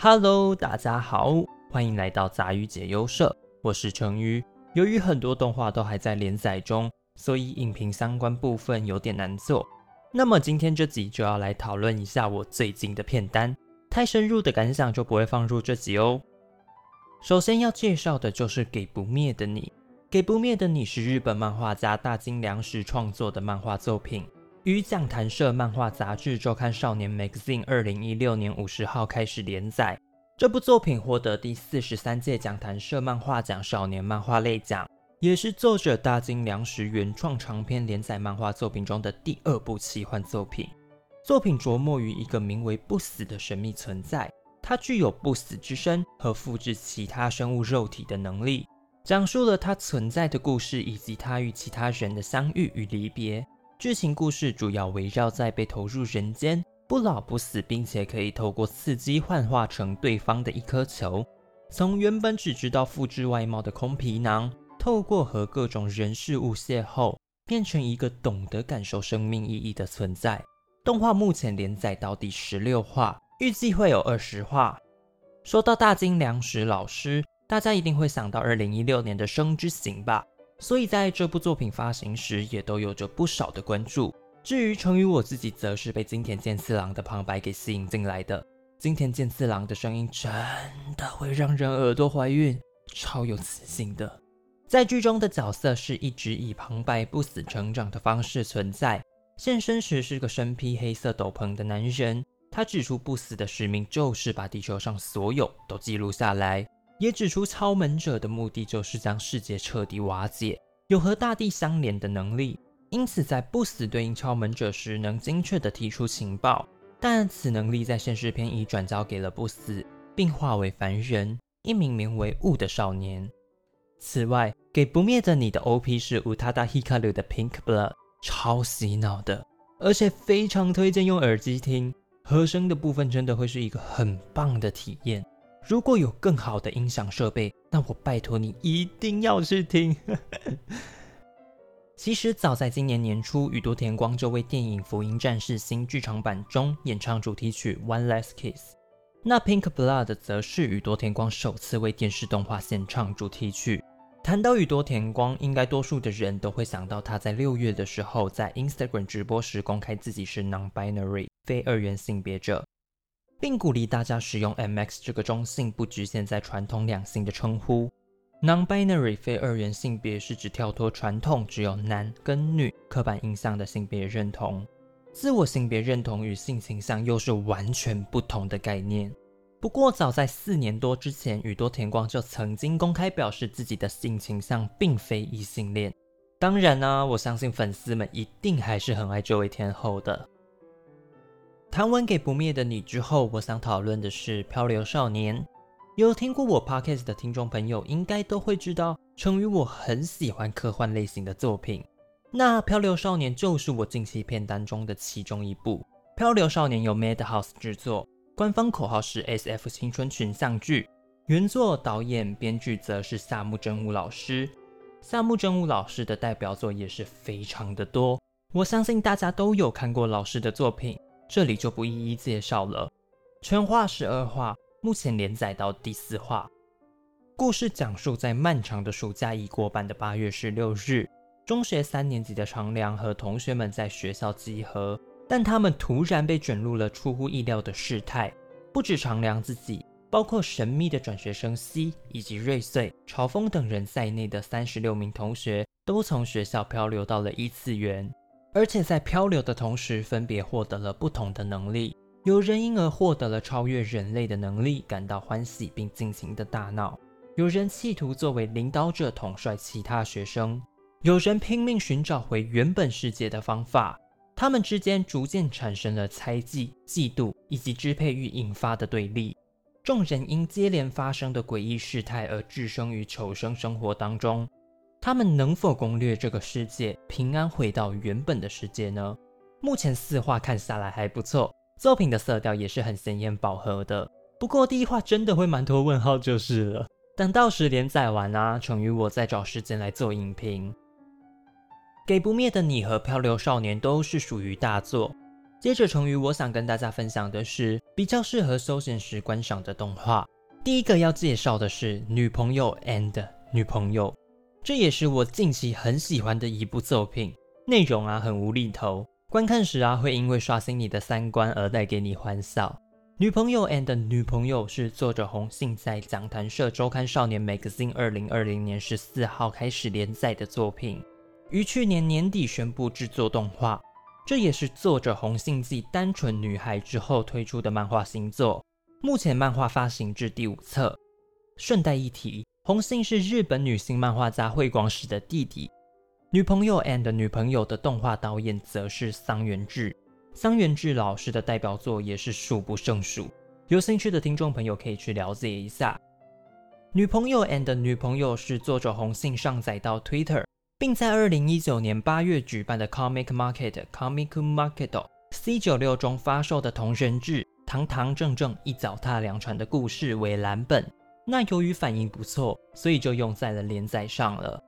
Hello，大家好，欢迎来到杂鱼解忧社，我是成鱼。由于很多动画都还在连载中，所以影评相关部分有点难做。那么今天这集就要来讨论一下我最近的片单，太深入的感想就不会放入这集哦。首先要介绍的就是《给不灭的你》。《给不灭的你》是日本漫画家大金良时创作的漫画作品，于讲谈社漫画杂志周刊少年 Magazine 二零一六年五十号开始连载。这部作品获得第四十三届讲谈社漫画奖少年漫画类奖，也是作者大金良时原创长篇连载漫画作品中的第二部奇幻作品。作品着墨于一个名为不死的神秘存在。它具有不死之身和复制其他生物肉体的能力，讲述了它存在的故事以及它与其他人的相遇与离别。剧情故事主要围绕在被投入人间、不老不死，并且可以透过刺激幻化成对方的一颗球。从原本只知道复制外貌的空皮囊，透过和各种人事物邂逅，变成一个懂得感受生命意义的存在。动画目前连载到第十六话。预计会有二十话。说到大金良时老师，大家一定会想到二零一六年的《生之行》吧？所以在这部作品发行时，也都有着不少的关注。至于成宇我自己，则是被金田健次郎的旁白给吸引进来的。金田健次郎的声音真的会让人耳朵怀孕，超有磁性的。在剧中的角色是一直以旁白不死成长的方式存在，现身时是个身披黑色斗篷的男人。他指出，不死的使命就是把地球上所有都记录下来，也指出超门者的目的就是将世界彻底瓦解，有和大地相连的能力。因此，在不死对应超门者时，能精确地提出情报。但此能力在现实篇已转交给了不死，并化为凡人，一名名为雾的少年。此外，给不灭的你的 OP 是乌塔达 Hikaru 的 Pink Blood，超洗脑的，而且非常推荐用耳机听。和声的部分真的会是一个很棒的体验。如果有更好的音响设备，那我拜托你一定要去听。其实早在今年年初，宇多田光就为电影《福音战士》新剧场版中演唱主题曲《One Last Kiss》。那《Pink Blood》则是宇多田光首次为电视动画献唱主题曲。谈到宇多田光，应该多数的人都会想到他在六月的时候在 Instagram 直播时公开自己是 non-binary 非二元性别者，并鼓励大家使用 MX 这个中性不局限在传统两性的称呼。non-binary 非二元性别是指跳脱传统只有男跟女刻板印象的性别认同，自我性别认同与性倾向又是完全不同的概念。不过，早在四年多之前，宇多田光就曾经公开表示自己的性倾向并非异性恋。当然呢，我相信粉丝们一定还是很爱这位天后的。谈完给不灭的你之后，我想讨论的是漂流少年。有听过我 podcast 的听众朋友，应该都会知道，成于我很喜欢科幻类型的作品。那漂流少年就是我近期片单中的其中一部。漂流少年由 Madhouse 制作。官方口号是 S F 青春群像剧，原作导演编剧则是夏目真吾老师。夏目真吾老师的代表作也是非常的多，我相信大家都有看过老师的作品，这里就不一一介绍了。全话十二话，目前连载到第四话。故事讲述在漫长的暑假已过半的八月十六日，中学三年级的长良和同学们在学校集合。但他们突然被卷入了出乎意料的事态，不止长良自己，包括神秘的转学生 C 以及瑞穗、朝风等人在内的三十六名同学都从学校漂流到了异次元，而且在漂流的同时，分别获得了不同的能力。有人因而获得了超越人类的能力，感到欢喜并尽情的大闹；有人企图作为领导者统帅其他学生；有人拼命寻找回原本世界的方法。他们之间逐渐产生了猜忌、嫉妒以及支配欲引发的对立。众人因接连发生的诡异事态而置身于求生生活当中。他们能否攻略这个世界，平安回到原本的世界呢？目前四话看下来还不错，作品的色调也是很鲜艳饱和的。不过第一话真的会蛮多问号就是了。等到时连载完啊，成于我再找时间来做影评。给不灭的你和漂流少年都是属于大作，接着，成语我想跟大家分享的是比较适合休闲时观赏的动画。第一个要介绍的是《女朋友 and 女朋友》，这也是我近期很喜欢的一部作品。内容啊很无厘头，观看时啊会因为刷新你的三观而带给你欢笑。《女朋友 and 女朋友》是作者红杏在讲谈社周刊少年 Magazine 二零二零年十四号开始连载的作品，于去年年底宣布制作动画。这也是作者红杏继《单纯女孩》之后推出的漫画新作，目前漫画发行至第五册。顺带一提，红杏是日本女性漫画家惠光史的弟弟。女朋友 and 女朋友的动画导演则是桑原智，桑原智老师的代表作也是数不胜数。有兴趣的听众朋友可以去了解一下。女朋友 and 女朋友是作者红杏上载到 Twitter。并在二零一九年八月举办的 Comic Market Comic Market C 九六中发售的同人志《堂堂正正一脚踏两船的故事》为蓝本，那由于反应不错，所以就用在了连载上了。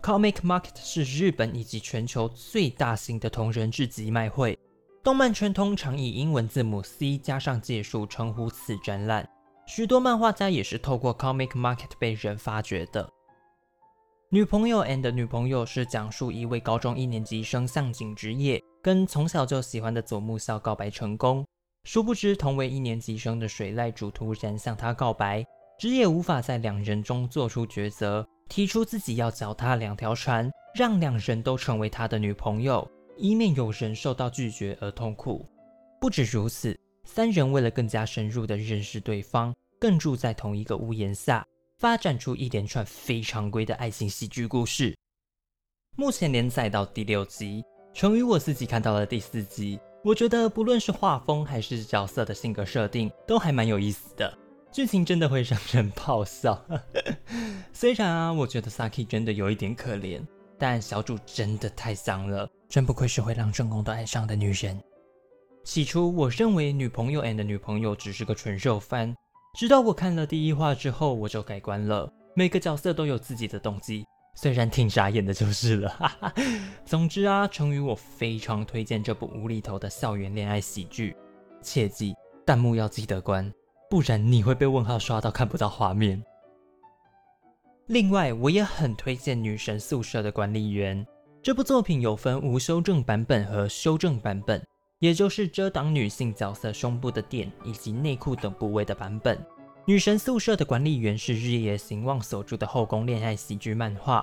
Comic Market 是日本以及全球最大型的同人志集卖会，动漫圈通常以英文字母 C 加上结束称呼此展览，许多漫画家也是透过 Comic Market 被人发掘的。女朋友 and 女朋友是讲述一位高中一年级生向井直业跟从小就喜欢的佐木孝告白成功，殊不知同为一年级生的水濑主突然向他告白，直业无法在两人中做出抉择，提出自己要脚踏两条船，让两人都成为他的女朋友，以免有人受到拒绝而痛苦。不止如此，三人为了更加深入的认识对方，更住在同一个屋檐下。发展出一连串非常规的爱情喜剧故事。目前连载到第六集，成于我自己看到了第四集。我觉得不论是画风还是角色的性格设定，都还蛮有意思的。剧情真的会让人爆笑。虽然啊，我觉得 Saki 真的有一点可怜，但小主真的太香了，真不愧是会让正宫都爱上的女人。起初我认为女朋友 and 女朋友只是个纯肉番。直到我看了第一话之后，我就改观了。每个角色都有自己的动机，虽然挺傻眼的，就是了。哈哈。总之啊，成宇我非常推荐这部无厘头的校园恋爱喜剧。切记弹幕要记得关，不然你会被问号刷到看不到画面。另外，我也很推荐《女神宿舍的管理员》这部作品，有分无修正版本和修正版本。也就是遮挡女性角色胸部的垫以及内裤等部位的版本。女神宿舍的管理员是日野行望所著的后宫恋爱喜剧漫画，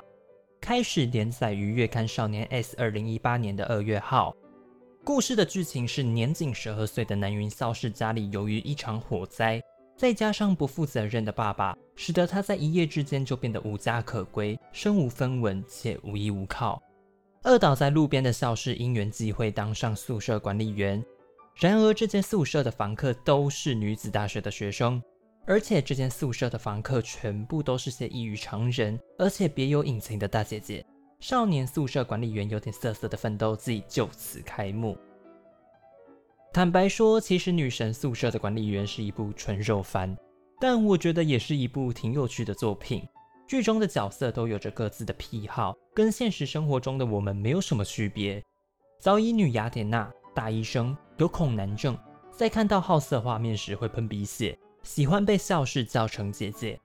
开始连载于月刊少年 S 二零一八年的二月号。故事的剧情是年仅十二岁的南云校士家里由于一场火灾，再加上不负责任的爸爸，使得他在一夜之间就变得无家可归，身无分文且无依无靠。饿倒在路边的校士因缘际会当上宿舍管理员，然而这间宿舍的房客都是女子大学的学生，而且这间宿舍的房客全部都是些异于常人，而且别有隐情的大姐姐。少年宿舍管理员有点涩涩的奋斗记就此开幕。坦白说，其实女神宿舍的管理员是一部纯肉番，但我觉得也是一部挺有趣的作品。剧中的角色都有着各自的癖好，跟现实生活中的我们没有什么区别。早乙女雅典娜，大医生，有恐男症，在看到好色画面时会喷鼻血，喜欢被校士叫成姐姐。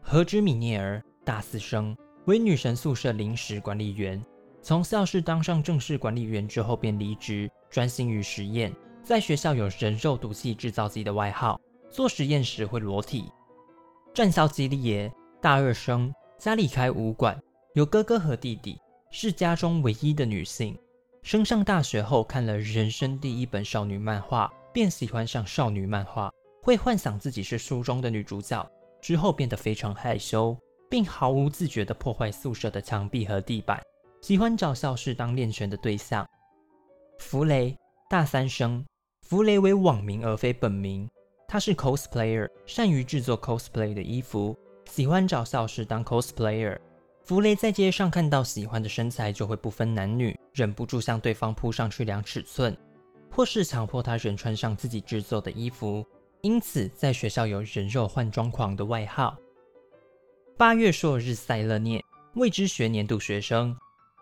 何之米涅尔，大四生，为女神宿舍临时管理员，从校室当上正式管理员之后便离职，专心于实验。在学校有人肉毒气制造机的外号，做实验时会裸体。战校基利耶。大二生，家里开武馆，有哥哥和弟弟，是家中唯一的女性。升上大学后，看了人生第一本少女漫画，便喜欢上少女漫画，会幻想自己是书中的女主角。之后变得非常害羞，并毫无自觉地破坏宿舍的墙壁和地板，喜欢找校士当练拳的对象。弗雷，大三生，弗雷为网名而非本名，他是 cosplayer，善于制作 cosplay 的衣服。喜欢找校士当 cosplayer，弗雷在街上看到喜欢的身材就会不分男女，忍不住向对方扑上去量尺寸，或是强迫他人穿上自己制作的衣服，因此在学校有人肉换装狂的外号。八月朔日赛勒涅，未知学年度学生，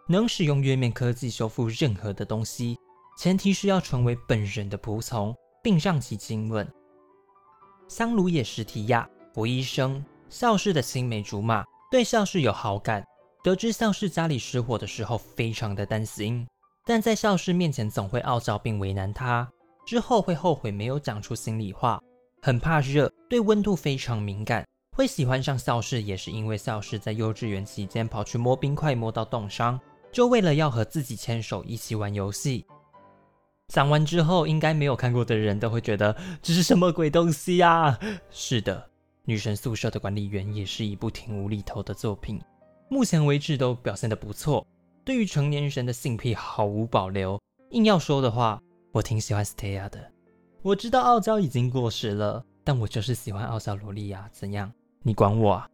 能使用月面科技修复任何的东西，前提是要成为本人的仆从，并让其亲吻。香炉也是提亚，博医生，孝氏的青梅竹马，对孝氏有好感。得知孝氏家里失火的时候，非常的担心，但在孝氏面前总会傲娇并为难他，之后会后悔没有讲出心里话。很怕热，对温度非常敏感，会喜欢上孝氏也是因为孝氏在幼稚园期间跑去摸冰块摸到冻伤，就为了要和自己牵手一起玩游戏。讲完之后，应该没有看过的人都会觉得这是什么鬼东西呀？是的，女神宿舍的管理员也是一部挺无厘头的作品，目前为止都表现得不错。对于成年人的性癖毫无保留，硬要说的话，我挺喜欢 Staya 的。我知道傲娇已经过时了，但我就是喜欢傲娇萝莉呀！怎样？你管我啊？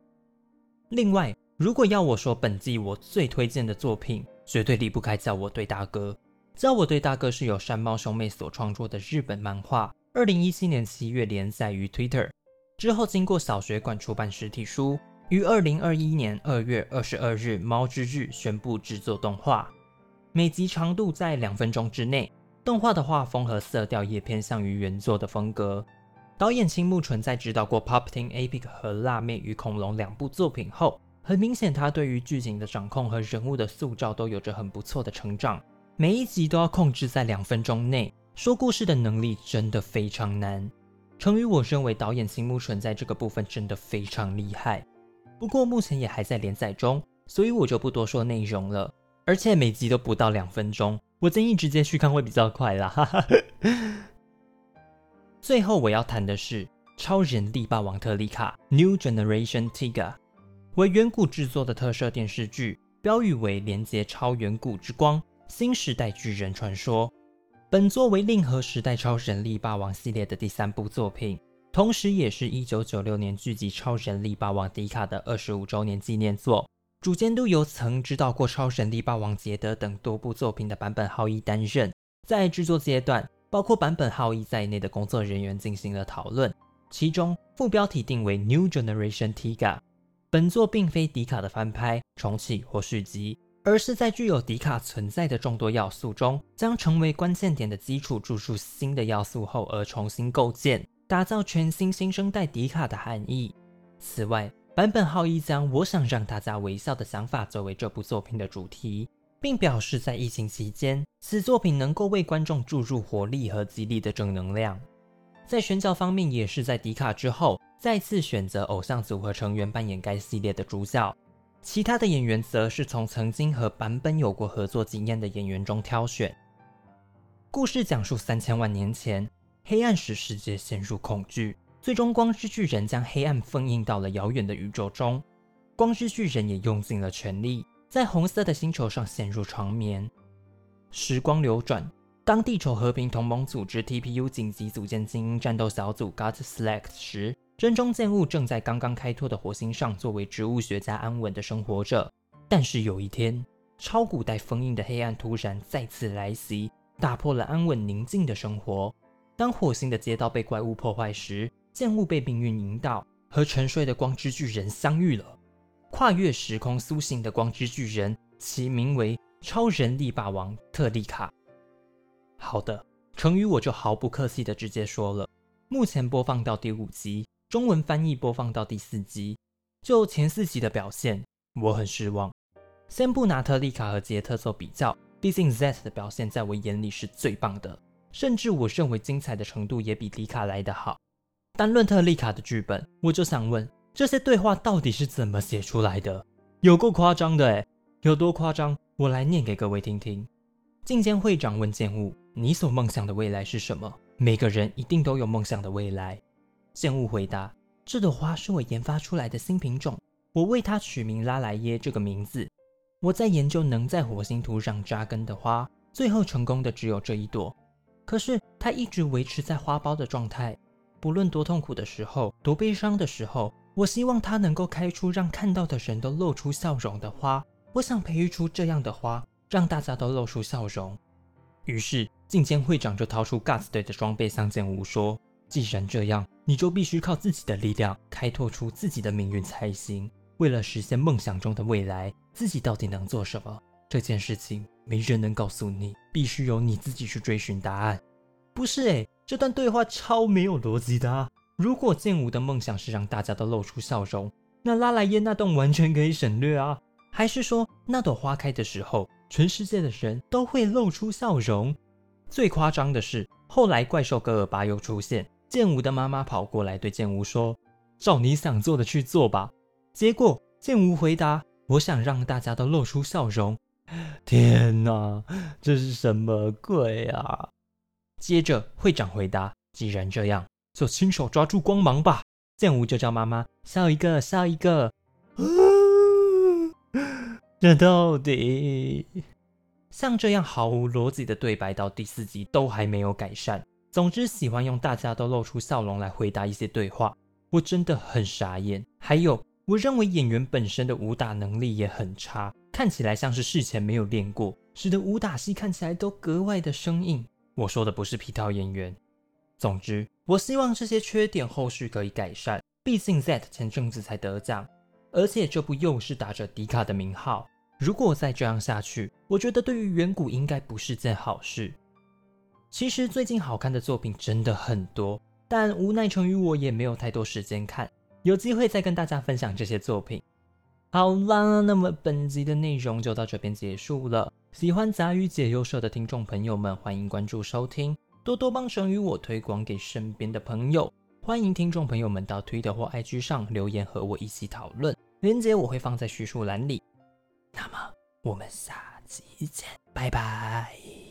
另外，如果要我说本季我最推荐的作品，绝对离不开《叫我对大哥》。《叫我对大哥》是由山猫兄妹所创作的日本漫画，二零一七年七月连载于 Twitter，之后经过小学馆出版实体书，于二零二一年二月二十二日猫之日宣布制作动画，每集长度在两分钟之内。动画的画风和色调也偏向于原作的风格。导演青木纯在指导过《Pop Team Epic》和《辣妹与恐龙》两部作品后，很明显他对于剧情的掌控和人物的塑造都有着很不错的成长。每一集都要控制在两分钟内，说故事的能力真的非常难。成于我认为导演青木纯在这个部分真的非常厉害。不过目前也还在连载中，所以我就不多说内容了。而且每集都不到两分钟。我建议直接去看会比较快啦。最后我要谈的是《超人力霸王特利卡》（New Generation Tiga），为远古制作的特摄电视剧，标语为连接超远古之光，新时代巨人传说。本作为令和时代超人力霸王系列的第三部作品，同时也是一九九六年剧集《超人力霸王迪卡》的二十五周年纪念作。主监督由曾指导过《超神力霸王杰德》等多部作品的版本浩一担任。在制作阶段，包括版本浩一在内的工作人员进行了讨论，其中副标题定为 New Generation Tiga。本作并非迪卡的翻拍、重启或续集，而是在具有迪卡存在的众多要素中，将成为关键点的基础注入新的要素后而重新构建，打造全新新生代迪卡的含义。此外，版本浩一将“我想让大家微笑”的想法作为这部作品的主题，并表示在疫情期间，此作品能够为观众注入活力和激励的正能量。在选角方面，也是在迪卡之后再次选择偶像组合成员扮演该系列的主角，其他的演员则是从曾经和版本有过合作经验的演员中挑选。故事讲述三千万年前，黑暗使世界陷入恐惧。最终，光之巨人将黑暗封印到了遥远的宇宙中。光之巨人也用尽了全力，在红色的星球上陷入长眠。时光流转，当地球和平同盟组织 TPU 紧急组建精英战斗小组 God Select 时，真中剑悟正在刚刚开拓的火星上作为植物学家安稳的生活着。但是有一天，超古代封印的黑暗突然再次来袭，打破了安稳宁静的生活。当火星的街道被怪物破坏时，剑物被命运引导，和沉睡的光之巨人相遇了。跨越时空苏醒的光之巨人，其名为超人力霸王特利卡。好的，成语我就毫不客气的直接说了。目前播放到第五集，中文翻译播放到第四集。就前四集的表现，我很失望。先不拿特利卡和杰特做比较，毕竟 Z 的表现在我眼里是最棒的，甚至我认为精彩的程度也比迪卡来得好。单论特丽卡的剧本，我就想问，这些对话到底是怎么写出来的？有够夸张的诶，有多夸张？我来念给各位听听。进监会长问建物：“你所梦想的未来是什么？”每个人一定都有梦想的未来。剑物回答：“这朵花是我研发出来的新品种，我为它取名拉莱耶这个名字。我在研究能在火星土壤扎根的花，最后成功的只有这一朵。可是它一直维持在花苞的状态。”不论多痛苦的时候，多悲伤的时候，我希望它能够开出让看到的人都露出笑容的花。我想培育出这样的花，让大家都露出笑容。于是，进监会长就掏出 Guts 队的装备向剑无说：“既然这样，你就必须靠自己的力量开拓出自己的命运才行。为了实现梦想中的未来，自己到底能做什么？这件事情没人能告诉你，必须由你自己去追寻答案。不是诶，这段对话超没有逻辑的啊！如果剑舞的梦想是让大家都露出笑容，那拉莱耶那栋完全可以省略啊。还是说那朵花开的时候，全世界的人都会露出笑容？最夸张的是，后来怪兽戈尔巴又出现，剑舞的妈妈跑过来对剑舞说：“照你想做的去做吧。”结果剑舞回答：“我想让大家都露出笑容。”天哪，这是什么鬼啊！接着会长回答：“既然这样，就亲手抓住光芒吧。”剑舞就叫妈妈笑一个，笑一个。这到底像这样毫无逻辑的对白，到第四集都还没有改善。总之，喜欢用大家都露出笑容来回答一些对话，我真的很傻眼。还有，我认为演员本身的武打能力也很差，看起来像是事前没有练过，使得武打戏看起来都格外的生硬。我说的不是皮套演员。总之，我希望这些缺点后续可以改善。毕竟 Z 前阵子才得奖。而且这部又是打着迪卡的名号，如果再这样下去，我觉得对于远古应该不是件好事。其实最近好看的作品真的很多，但无奈成于我也没有太多时间看，有机会再跟大家分享这些作品。好啦，那么本集的内容就到这边结束了。喜欢杂鱼解忧社的听众朋友们，欢迎关注收听，多多帮神与我推广给身边的朋友。欢迎听众朋友们到 Twitter 或 IG 上留言和我一起讨论。链接我会放在叙述栏里。那么我们下期见，拜拜。